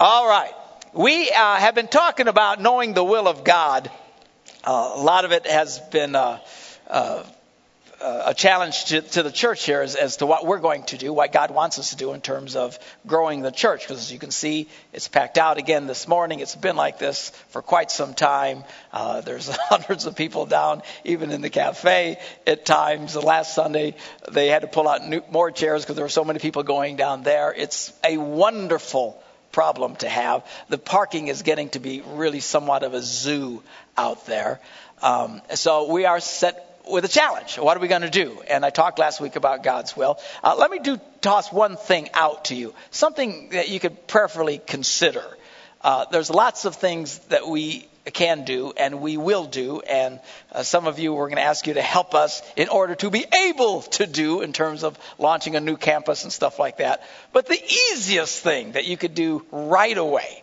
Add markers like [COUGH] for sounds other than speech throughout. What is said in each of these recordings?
All right. We uh, have been talking about knowing the will of God. Uh, a lot of it has been uh, uh, a challenge to, to, the church here as, as, to what we're going to do, what God wants us to do in terms of growing the church. Because as you can see, it's packed out again this morning. It's been like this for quite some time. Uh, there's [LAUGHS] hundreds of people down, even in the cafe at times. The last Sunday, they had to pull out new, more chairs because there were so many people going down there. It's a wonderful problem to have. The parking is getting to be really somewhat of a zoo out there. Um, so we are set with a challenge. What are we going to do? And I talked last week about God's will. Uh, let me do toss one thing out to you, something that you could prayerfully consider. Uh, there's lots of things that we can do and we will do, and uh, some of you we're going to ask you to help us in order to be able to do in terms of launching a new campus and stuff like that. But the easiest thing that you could do right away,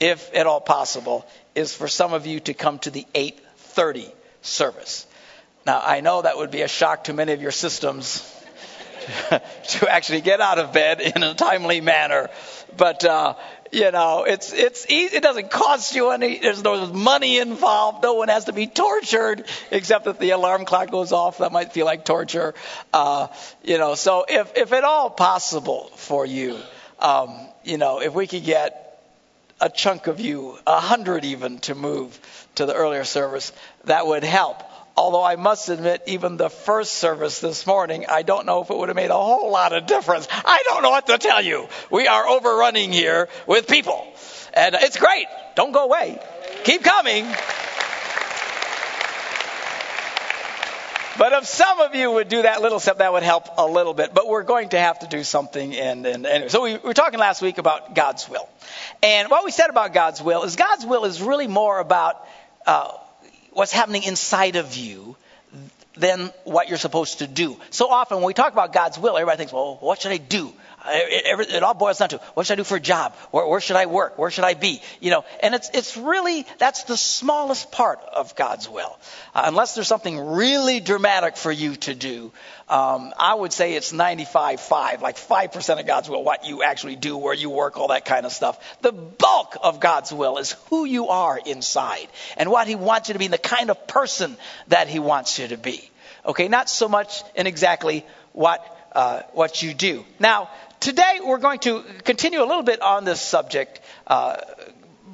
if at all possible, is for some of you to come to the 8:30 service. Now, I know that would be a shock to many of your systems [LAUGHS] to actually get out of bed in a timely manner, but uh, you know, it's it's easy. It doesn't cost you any. There's no money involved. No one has to be tortured, except that the alarm clock goes off. That might feel like torture. Uh, you know, so if if at all possible for you, um, you know, if we could get a chunk of you, a hundred even, to move to the earlier service, that would help. Although I must admit, even the first service this morning, I don't know if it would have made a whole lot of difference. I don't know what to tell you. We are overrunning here with people. And it's great. Don't go away. Keep coming. But if some of you would do that little step, that would help a little bit. But we're going to have to do something. And, and anyway, so we, we were talking last week about God's will. And what we said about God's will is God's will is really more about uh, what's happening inside of you than what you're supposed to do. So often when we talk about God's will, everybody thinks, well, what should I do? It, it, all boils down to what should I do for a job? Where, where, should I work? Where should I be? You know, and it's it's really that's the smallest part of God's will. Uh, unless there's something really dramatic for you to do, um, I would say it's 95-5, like five percent of God's will, what you actually do, where you work, all that kind of stuff. The bulk of God's will is who you are inside and what He wants you to be, and the kind of person that He wants you to be. Okay, not so much in exactly what uh, what you do. Now, today we're going to continue a little bit on this subject, uh,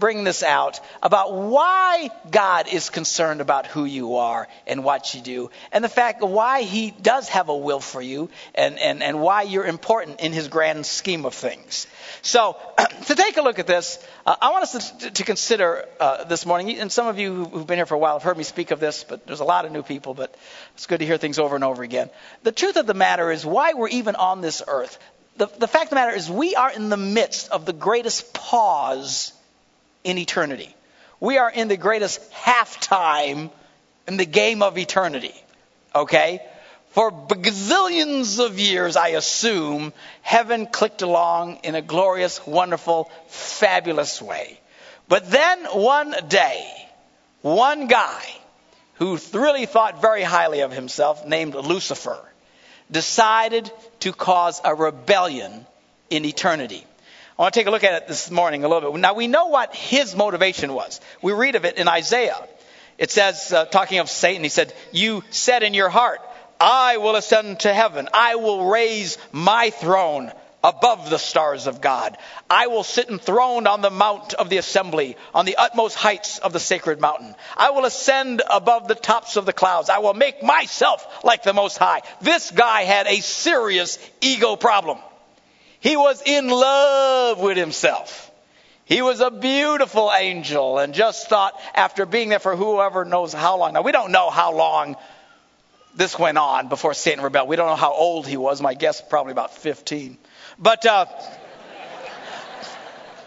bring this out about why God is concerned about who you are and what you do, and the fact why He does have a will for you, and, and, and why you're important in His grand scheme of things. So, [CLEARS THROAT] to take a look at this, uh, I want us to, to consider uh, this morning, and some of you who've been here for a while have heard me speak of this, but there's a lot of new people, but it's good to hear things over and over again. The truth of the matter is why we're even on this earth. The, the fact of the matter is we are in the midst of the greatest pause in eternity. We are in the greatest halftime in the game of eternity. Okay? For bazillions of years, I assume, heaven clicked along in a glorious, wonderful, fabulous way. But then one day, one guy who really thought very highly of himself, named Lucifer, decided to cause a rebellion in eternity. I want to take a look at it this morning a little bit. Now, we know what his motivation was. We read of it in Isaiah. It says, uh, talking of Satan, he said, You said in your heart, I will ascend to heaven. I will raise my throne above the stars of God. I will sit enthroned on the mount of the assembly, on the utmost heights of the sacred mountain. I will ascend above the tops of the clouds. I will make myself like the Most High. This guy had a serious ego problem. He was in love with himself. He was a beautiful angel and just thought after being there for whoever knows how long. Now, we don't know how long this went on before Satan rebelled. We don't know how old he was. My guess probably about 15. But, uh,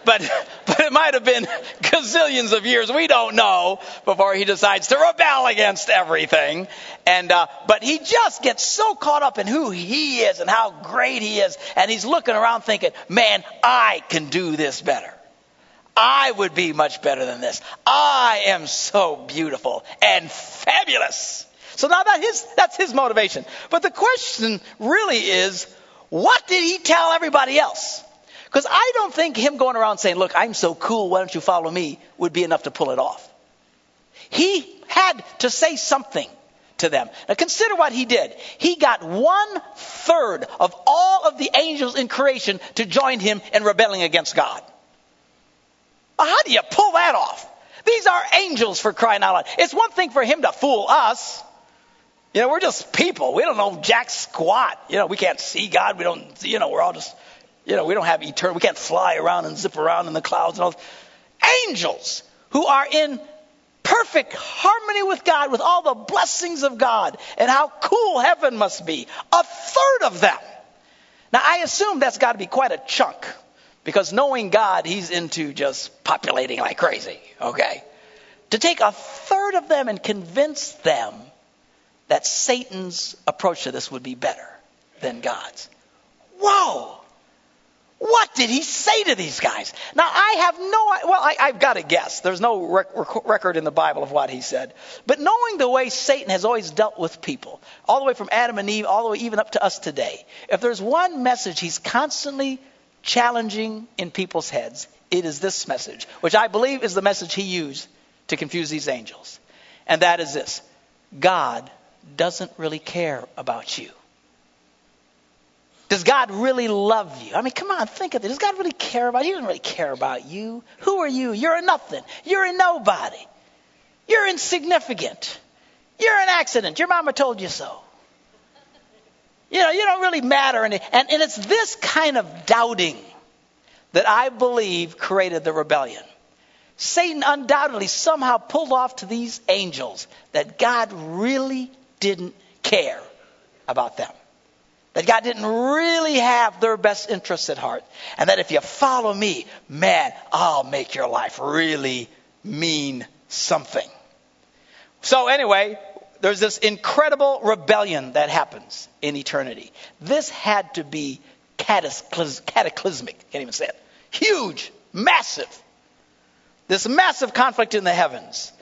but, but it might have been gazillions of years. We don't know before he decides to rebel against everything. And, uh, but he just gets so caught up in who he is and how great he is. And he's looking around thinking, man, I can do this better. I would be much better than this. I am so beautiful and fabulous. So now that his, that's his motivation. But the question really is, what did he tell everybody else? Because I don't think him going around saying, Look, I'm so cool, why don't you follow me, would be enough to pull it off. He had to say something to them. Now consider what he did. He got one third of all of the angels in creation to join him in rebelling against God. How do you pull that off? These are angels for crying out loud. It's one thing for him to fool us. You know, we're just people. We don't know jack squat. You know, we can't see God. We don't, you know, we're all just, you know, we don't have eternal, we can't fly around and zip around in the clouds and all. Angels who are in perfect harmony with God, with all the blessings of God, and how cool heaven must be. A third of them. Now, I assume that's got to be quite a chunk. Because knowing God, He's into just populating like crazy, okay? To take a third of them and convince them that Satan's approach to this would be better than God's. Whoa! What did he say to these guys? Now, I have no, well, I, have got to guess. There's no rec- record in the Bible of what he said. But knowing the way Satan has always dealt with people, all the way from Adam and Eve, all the way even up to us today, if there's one message he's constantly challenging in people's heads, it is this message, which I believe is the message he used to confuse these angels. And that is this God doesn't really care about you. Does God really love you? I mean, come on, think of it. Does God really care about you? He doesn't really care about you. Who are you? You're a nothing. You're a nobody. You're insignificant. You're an accident. Your mama told you so. You know, you don't really matter. And, and, and it's this kind of doubting that I believe created the rebellion. Satan undoubtedly somehow pulled off to these angels that God really didn't care about them. That God didn't really have their best interests at heart. And that if you follow me, man, I'll make your life really mean something. So, anyway, there's this incredible rebellion that happens in eternity. This had to be cataclysmic. Can't even say it. Huge, massive. This massive conflict in the heavens.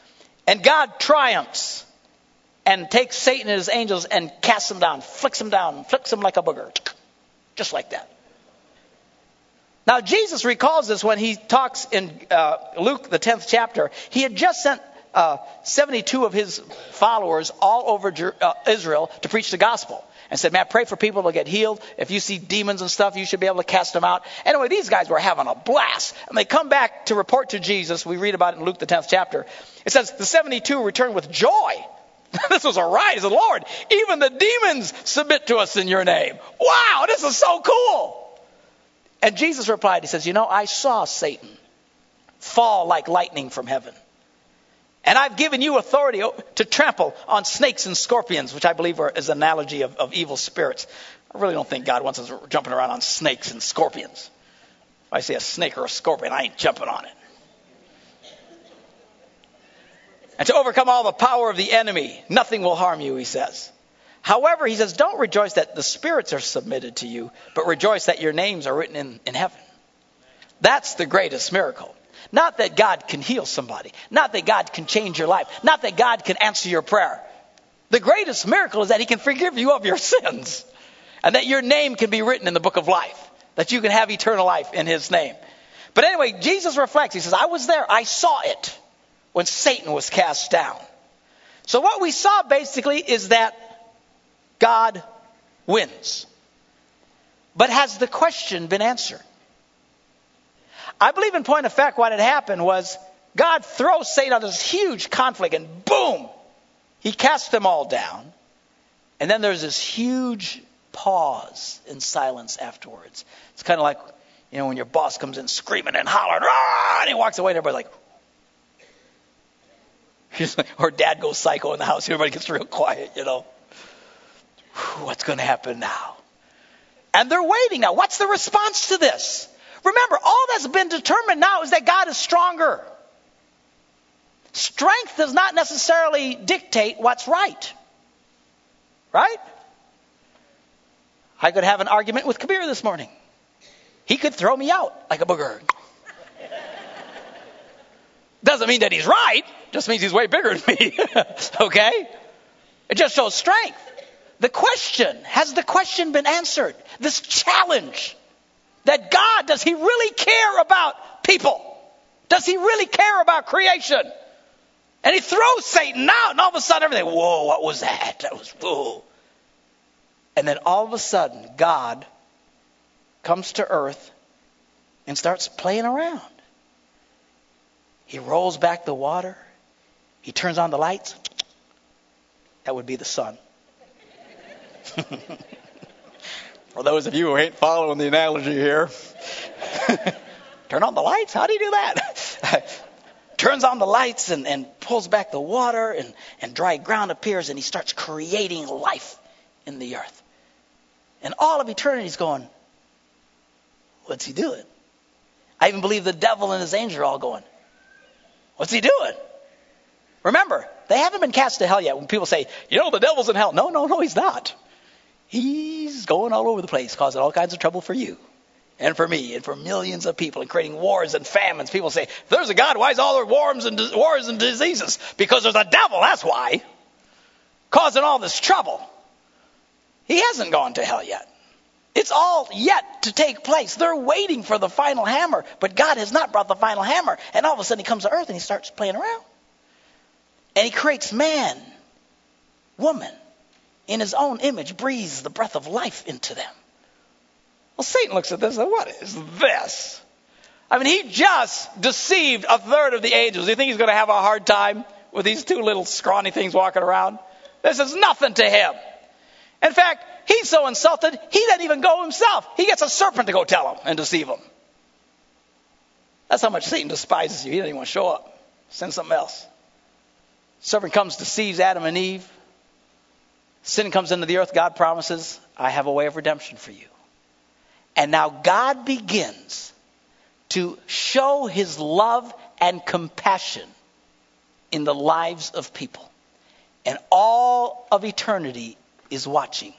And God triumphs and takes Satan and his angels and casts them down, flicks them down, flicks them like a booger. Just like that. Now, Jesus recalls this when he talks in uh, Luke, the 10th chapter. He had just sent uh, 72 of his followers all over uh, Israel to preach the gospel and said, Man, pray for people to get healed. If you see demons and stuff, you should be able to cast them out. Anyway, these guys were having a blast. And they come back to report to Jesus. We read about it in Luke, the 10th chapter. It says, The 72 returned with joy. [LAUGHS] this was a rise He said, Lord, even the demons submit to us in your name. Wow, this is so cool. And Jesus replied, He says, You know, I saw Satan fall like lightning from heaven. And I've given you authority to trample on snakes and scorpions, which I believe are, is an analogy of, of evil spirits. I really don't think God wants us jumping around on snakes and scorpions. If I see a snake or a scorpion, I ain't jumping on it. And to overcome all the power of the enemy, nothing will harm you, he says. However, he says, don't rejoice that the spirits are submitted to you, but rejoice that your names are written in, in heaven. That's the greatest miracle. Not that God can heal somebody. Not that God can change your life. Not that God can answer your prayer. The greatest miracle is that He can forgive you of your [LAUGHS] sins. And that your name can be written in the book of life. That you can have eternal life in His name. But anyway, Jesus reflects. He says, I was there. I saw it when Satan was cast down. So what we saw basically is that God wins. But has the question been answered? I believe, in point of fact, what had happened was God throws Satan on this huge conflict, and boom, he casts them all down. And then there's this huge pause in silence afterwards. It's kind of like, you know, when your boss comes in screaming and hollering, and he walks away, and everybody's like, or dad goes psycho in the house, everybody gets real quiet, you know. What's going to happen now? And they're waiting now. What's the response to this? Remember, all that's been determined now is that God is stronger. Strength does not necessarily dictate what's right. Right? I could have an argument with Kabir this morning. He could throw me out like a booger. Doesn't mean that he's right, just means he's way bigger than me. [LAUGHS] okay? It just shows strength. The question has the question been answered? This challenge that God, does he really care about people? Does he really care about creation? And he throws Satan out, and all of a sudden everything, whoa, what was that? That was, whoa. And then all of a sudden, God comes to earth and starts playing around. He rolls back the water. He turns on the lights. That would be the sun. [LAUGHS] For those of you who ain't following the analogy here, [LAUGHS] turn on the lights? How do you do that? [LAUGHS] Turns on the lights and, and pulls back the water, and, and dry ground appears, and he starts creating life in the earth. And all of eternity is going, What's he doing? I even believe the devil and his angels are all going, What's he doing? Remember, they haven't been cast to hell yet. When people say, You know, the devil's in hell. No, no, no, he's not. He's going all over the place, causing all kinds of trouble for you and for me and for millions of people and creating wars and famines. People say, there's a God, why is all the wars and, wars and diseases? Because there's a devil, that's why. Causing all this trouble. He hasn't gone to hell yet. It's all yet to take place. They're waiting for the final hammer, but God has not brought the final hammer. And all of a sudden he comes to earth and he starts playing around. And he creates man, woman, in his own image, breathes the breath of life into them. Well, Satan looks at this and says, what is this? I mean, he just deceived a third of the angels. You think he's going to have a hard time with these two little scrawny things walking around? This is nothing to him. In fact, he's so insulted, he doesn't even go himself. He gets a serpent to go tell him and deceive him. That's how much Satan despises you. He doesn't even want to show up. Send something else. Serpent comes, deceives Adam and Eve. Sin comes into the earth. God promises, I have a way of redemption for you. And now God begins to show his love and compassion in the lives of people. And all of eternity is watching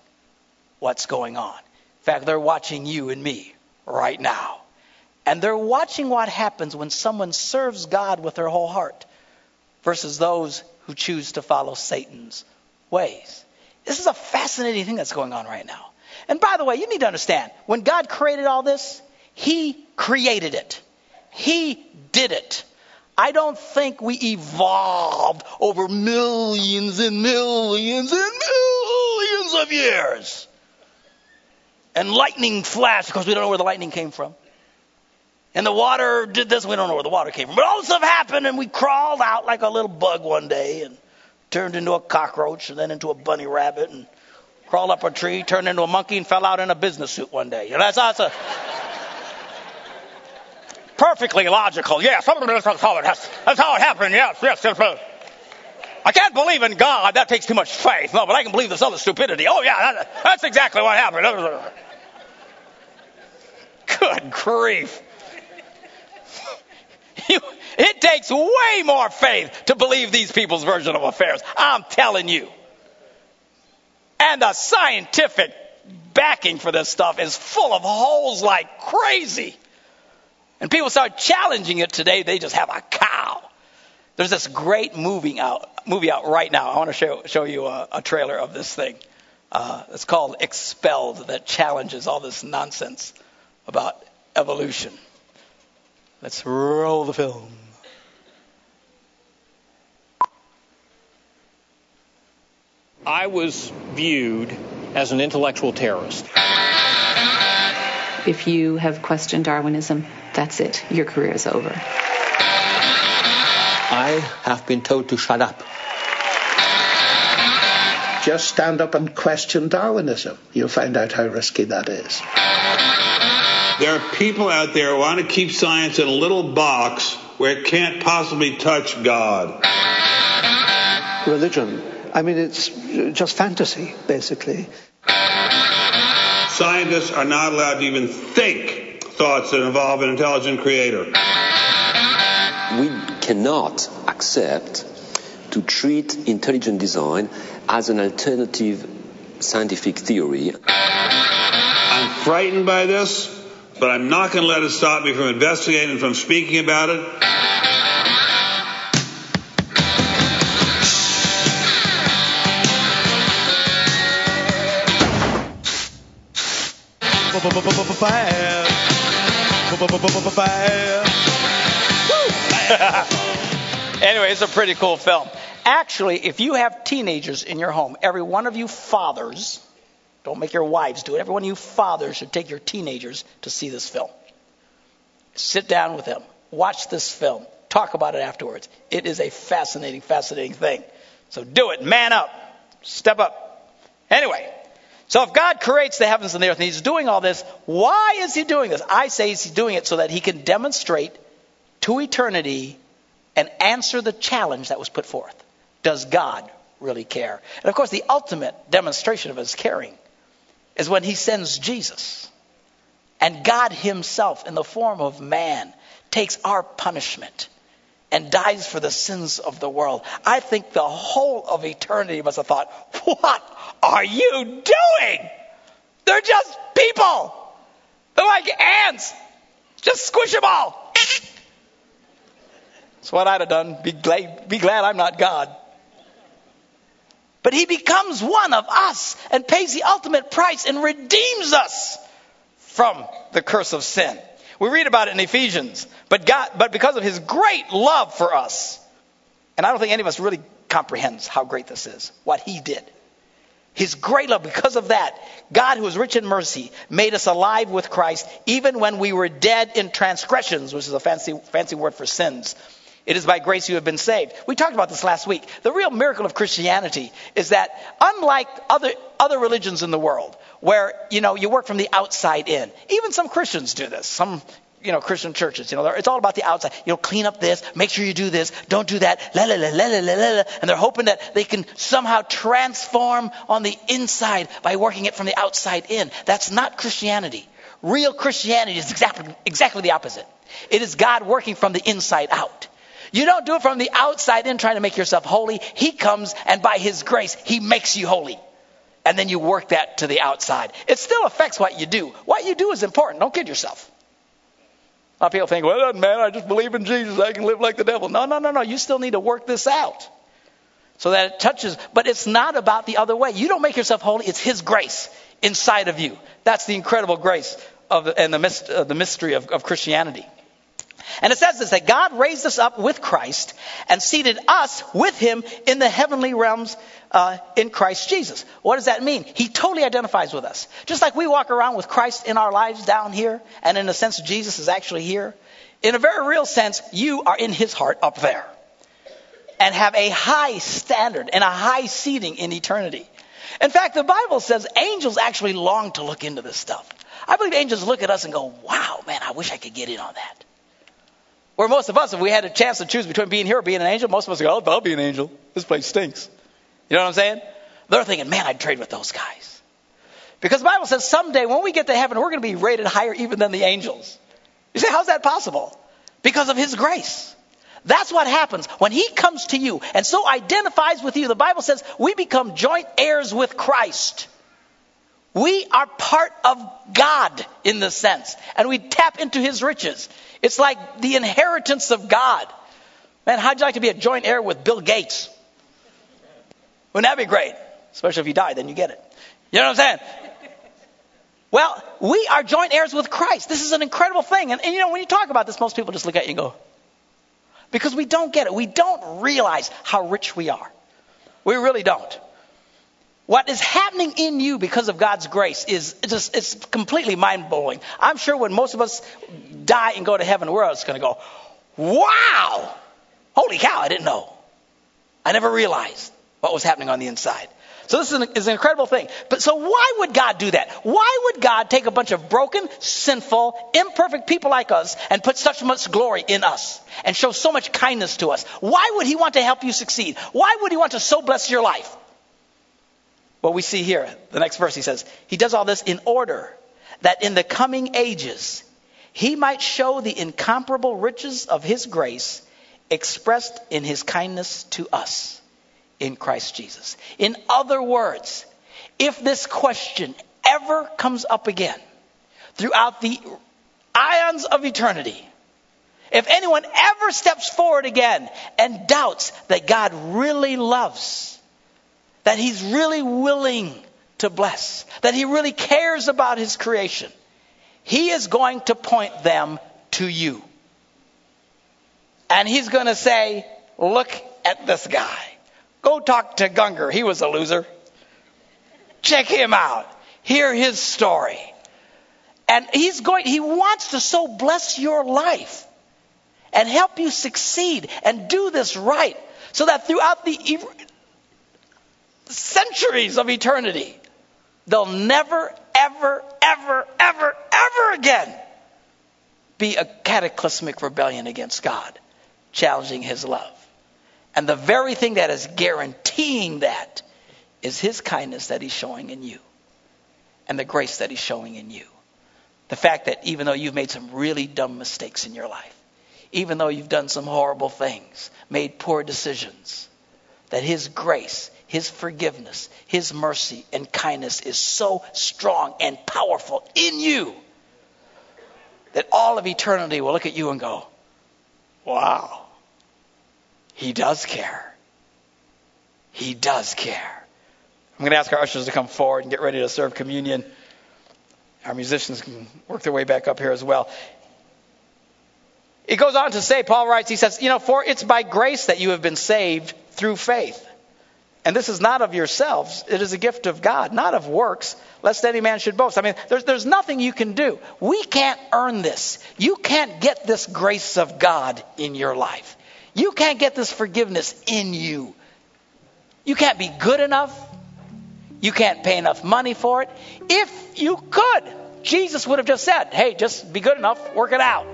what's going on. In fact, they're watching you and me right now. And they're watching what happens when someone serves God with their whole heart versus those who choose to follow Satan's ways. This is a fascinating thing that's going on right now. And by the way, you need to understand when God created all this, He created it, He did it. I don't think we evolved over millions and millions and millions of years. And lightning flashed because we don't know where the lightning came from. And the water did this, we don't know where the water came from. But all this stuff happened, and we crawled out like a little bug one day and turned into a cockroach and then into a bunny rabbit and crawled up a tree, turned into a monkey, and fell out in a business suit one day. You know, that's, that's a perfectly logical. Yes, That's how it happened. Yes, yes, yes. I can't believe in God. That takes too much faith. No, but I can believe this other stupidity. Oh yeah, that, that's exactly what happened. [LAUGHS] Good grief. [LAUGHS] You, it takes way more faith to believe these people's version of affairs. I'm telling you. And the scientific backing for this stuff is full of holes like crazy. And people start challenging it today, they just have a cow. There's this great movie out, movie out right now. I want to show, show you a, a trailer of this thing. Uh, it's called Expelled, that challenges all this nonsense about evolution. Let's roll the film. I was viewed as an intellectual terrorist. If you have questioned Darwinism, that's it. Your career is over. I have been told to shut up. Just stand up and question Darwinism. You'll find out how risky that is. There are people out there who want to keep science in a little box where it can't possibly touch God. Religion I mean, it's just fantasy, basically. Scientists are not allowed to even think thoughts that involve an intelligent creator. We cannot accept to treat intelligent design as an alternative scientific theory. I'm frightened by this, but I'm not going to let it stop me from investigating, from speaking about it. [LAUGHS] anyway, it's a pretty cool film. Actually, if you have teenagers in your home, every one of you fathers, don't make your wives do it, every one of you fathers should take your teenagers to see this film. Sit down with them, watch this film, talk about it afterwards. It is a fascinating, fascinating thing. So do it, man up, step up. Anyway, so if God creates the heavens and the earth and He's doing all this, why is He doing this? I say He's doing it so that He can demonstrate to eternity and answer the challenge that was put forth. Does God really care? And of course, the ultimate demonstration of His caring is when He sends Jesus. And God Himself, in the form of man, takes our punishment and dies for the sins of the world. I think the whole of eternity must have thought, what are you doing? They're just people. They're like ants. Just squish them all. That's what I'd have done. Be glad, be glad I'm not God. But he becomes one of us and pays the ultimate price and redeems us from the curse of sin. We read about it in Ephesians. But God, but because of his great love for us, and I don't think any of us really comprehends how great this is, what he did. His great love, because of that, God, who is rich in mercy, made us alive with Christ, even when we were dead in transgressions, which is a fancy, fancy word for sins. It is by grace you have been saved. We talked about this last week. The real miracle of Christianity is that unlike other, other religions in the world, where, you know, you work from the outside in, even some Christians do this. Some, you know, Christian churches, you know, it's all about the outside. You know, clean up this, make sure you do this, don't do that, la la la la la la la, and they're hoping that they can somehow transform on the inside by working it from the outside in. That's not Christianity. Real Christianity is exactly, exactly the opposite. It is God working from the inside out. You don't do it from the outside in trying to make yourself holy. He comes and by His grace, He makes you holy. And then you work that to the outside. It still affects what you do. What you do is important. Don't kid yourself. A lot of people think, well, it doesn't matter. I just believe in Jesus. I can live like the devil. No, no, no, no. You still need to work this out so that it touches. But it's not about the other way. You don't make yourself holy. It's His grace inside of you. That's the incredible grace of, and the, uh, the mystery of, of Christianity. And it says this that God raised us up with Christ and seated us with him in the heavenly realms uh, in Christ Jesus. What does that mean? He totally identifies with us. Just like we walk around with Christ in our lives down here, and in a sense, Jesus is actually here. In a very real sense, you are in his heart up there and have a high standard and a high seating in eternity. In fact, the Bible says angels actually long to look into this stuff. I believe angels look at us and go, wow, man, I wish I could get in on that. Where most of us, if we had a chance to choose between being here or being an angel, most of us go, oh, I'll be an angel. This place stinks. You know what I'm saying? They're thinking, man, I'd trade with those guys. Because the Bible says someday when we get to heaven, we're going to be rated higher even than the angels. You say, how's that possible? Because of His grace. That's what happens when He comes to you and so identifies with you. The Bible says we become joint heirs with Christ. We are part of God in this sense, and we tap into His riches. It's like the inheritance of God. Man, how'd you like to be a joint heir with Bill Gates? Wouldn't that be great? Especially if you die, then you get it. You know what I'm saying? Well, we are joint heirs with Christ. This is an incredible thing. And, and, you know, when you talk about this, most people just look at you and go, because we don't get it. We don't realize how rich we are. We really don't. What is happening in you because of God's grace is just, it's completely mind blowing. I'm sure when most of us die and go to heaven, we're just going to go, wow, holy cow, I didn't know. I never realized what was happening on the inside. So this is an, is an, incredible thing. But so why would God do that? Why would God take a bunch of broken, sinful, imperfect people like us and put such much glory in us and show so much kindness to us? Why would He want to help you succeed? Why would He want to so bless your life? What we see here, the next verse, he says, He does all this in order that in the coming ages he might show the incomparable riches of his grace expressed in his kindness to us in Christ Jesus. In other words, if this question ever comes up again throughout the ions of eternity, if anyone ever steps forward again and doubts that God really loves, that he's really willing to bless, that he really cares about his creation, He is going to point them to you. And he's going to say, Look at this guy. Go talk to Gunger. He was a loser. Check him out. Hear his story. And he's going, he wants to so bless your life and help you succeed and do this right so that throughout the centuries of eternity, They'll never, ever, ever, ever, ever again be a cataclysmic rebellion against God, challenging his love. And the very thing that is guaranteeing that is his kindness that he's showing in you and the grace that he's showing in you. The fact that even though you've made some really dumb mistakes in your life, even though you've done some horrible things, made poor decisions, that his grace, his forgiveness, his mercy and kindness is so strong and powerful in you that all of eternity will look at you and go, wow, he does care. He does care. I'm going to ask our ushers to come forward and get ready to serve communion. Our musicians can work their way back up here as well. It goes on to say, Paul writes, he says, you know, for it's by grace that you have been saved through faith. And this is not of yourselves, it is a gift of God, not of works, lest any man should boast. I mean, there's, there's nothing you can do. We can't earn this. You can't get this grace of God in your life. You can't get this forgiveness in you. You can't be good enough. You can't pay enough money for it. If you could, Jesus would have just said, hey, just be good enough, work it out.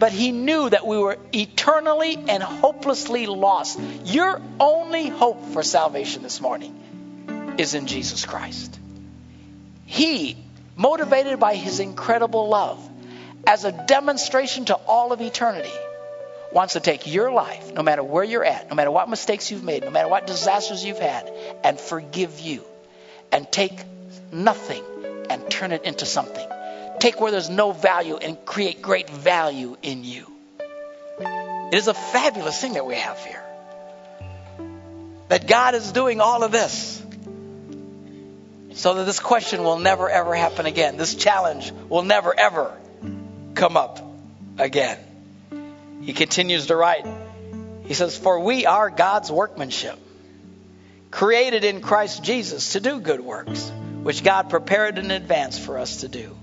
But he knew that we were eternally and hopelessly lost. Your only hope for salvation this morning is in Jesus Christ. He, motivated by his incredible love, as a demonstration to all of eternity, wants to take your life, no matter where you're at, no matter what mistakes you've made, no matter what disasters you've had, and forgive you and take nothing and turn it into something. Take where there's no value and create great value in you. It is a fabulous thing that we have here. That God is doing all of this so that this question will never ever happen again. This challenge will never ever come up again. He continues to write. He says, For we are God's workmanship, created in Christ Jesus to do good works, which God prepared in advance for us to do.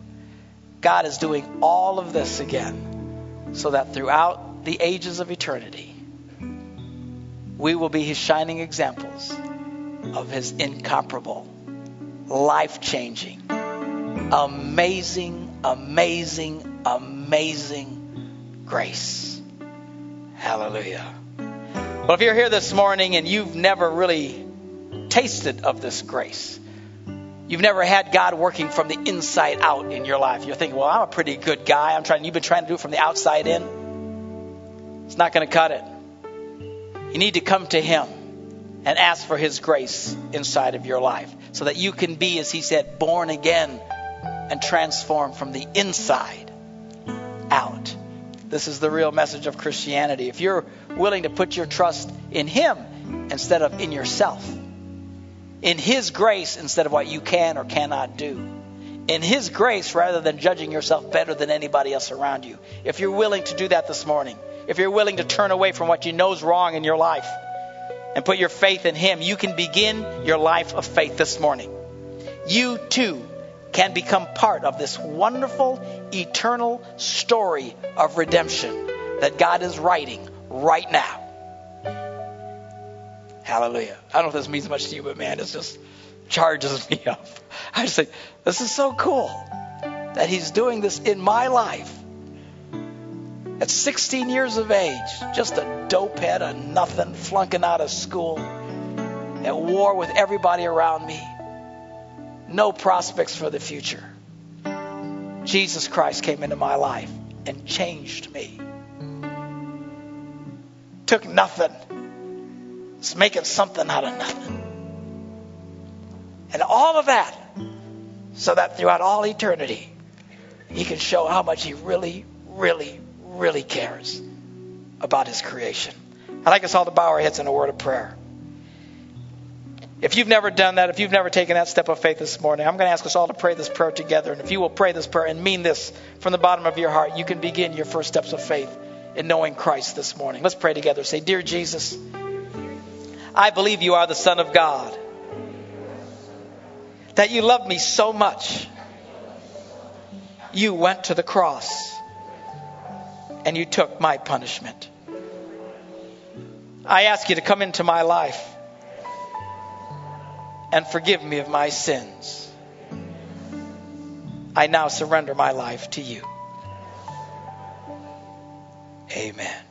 God is doing all of this again so that throughout the ages of eternity, we will be his shining examples of his incomparable, life changing, amazing, amazing, amazing grace. Hallelujah. Well, if you're here this morning and you've never really tasted of this grace, you've never had God working from the inside out in your life. You're thinking, well, I'm a pretty good guy. I'm trying, you've been trying to do it from the outside in. It's not going to cut it. You need to come to Him and ask for His grace inside of your life so that you can be, as He said, born again and transformed from the inside out. This is the real message of Christianity. If you're willing to put your trust in Him instead of in yourself, in His grace instead of what you can or cannot do, in His grace rather than judging yourself better than anybody else around you, if you're willing to do that this morning, if you're willing to turn away from what you know is wrong in your life and put your faith in Him, you can begin your life of faith this morning. You too can become part of this wonderful, eternal story of redemption that God is writing right now. Hallelujah. I don't know if this means much to you, but man, it just charges me [LAUGHS] up. I just think, this is so cool that He's doing this in my life. At 16 years of age, just a dope head, nothing, flunking out of school, at war with everybody around me no prospects for the future. Jesus Christ came into my life and changed me. Took nothing, it's making something out of nothing. And all of that, so that throughout all eternity, He can show how much He really, really, really cares about His creation. I'd like us all to bow our heads in a word of prayer. If you've never done that, if you've never taken that step of faith this morning, I'm going to ask us all to pray this prayer together. And if you will pray this prayer and mean this from the bottom of your heart, you can begin your first steps of faith in knowing Christ this morning. Let's pray together. Say, Dear Jesus, I believe you are the Son of God, that you love me so much. You went to the cross and you took my punishment. I ask you to come into my life and forgive me of my sins. I now surrender my life to you. Amen.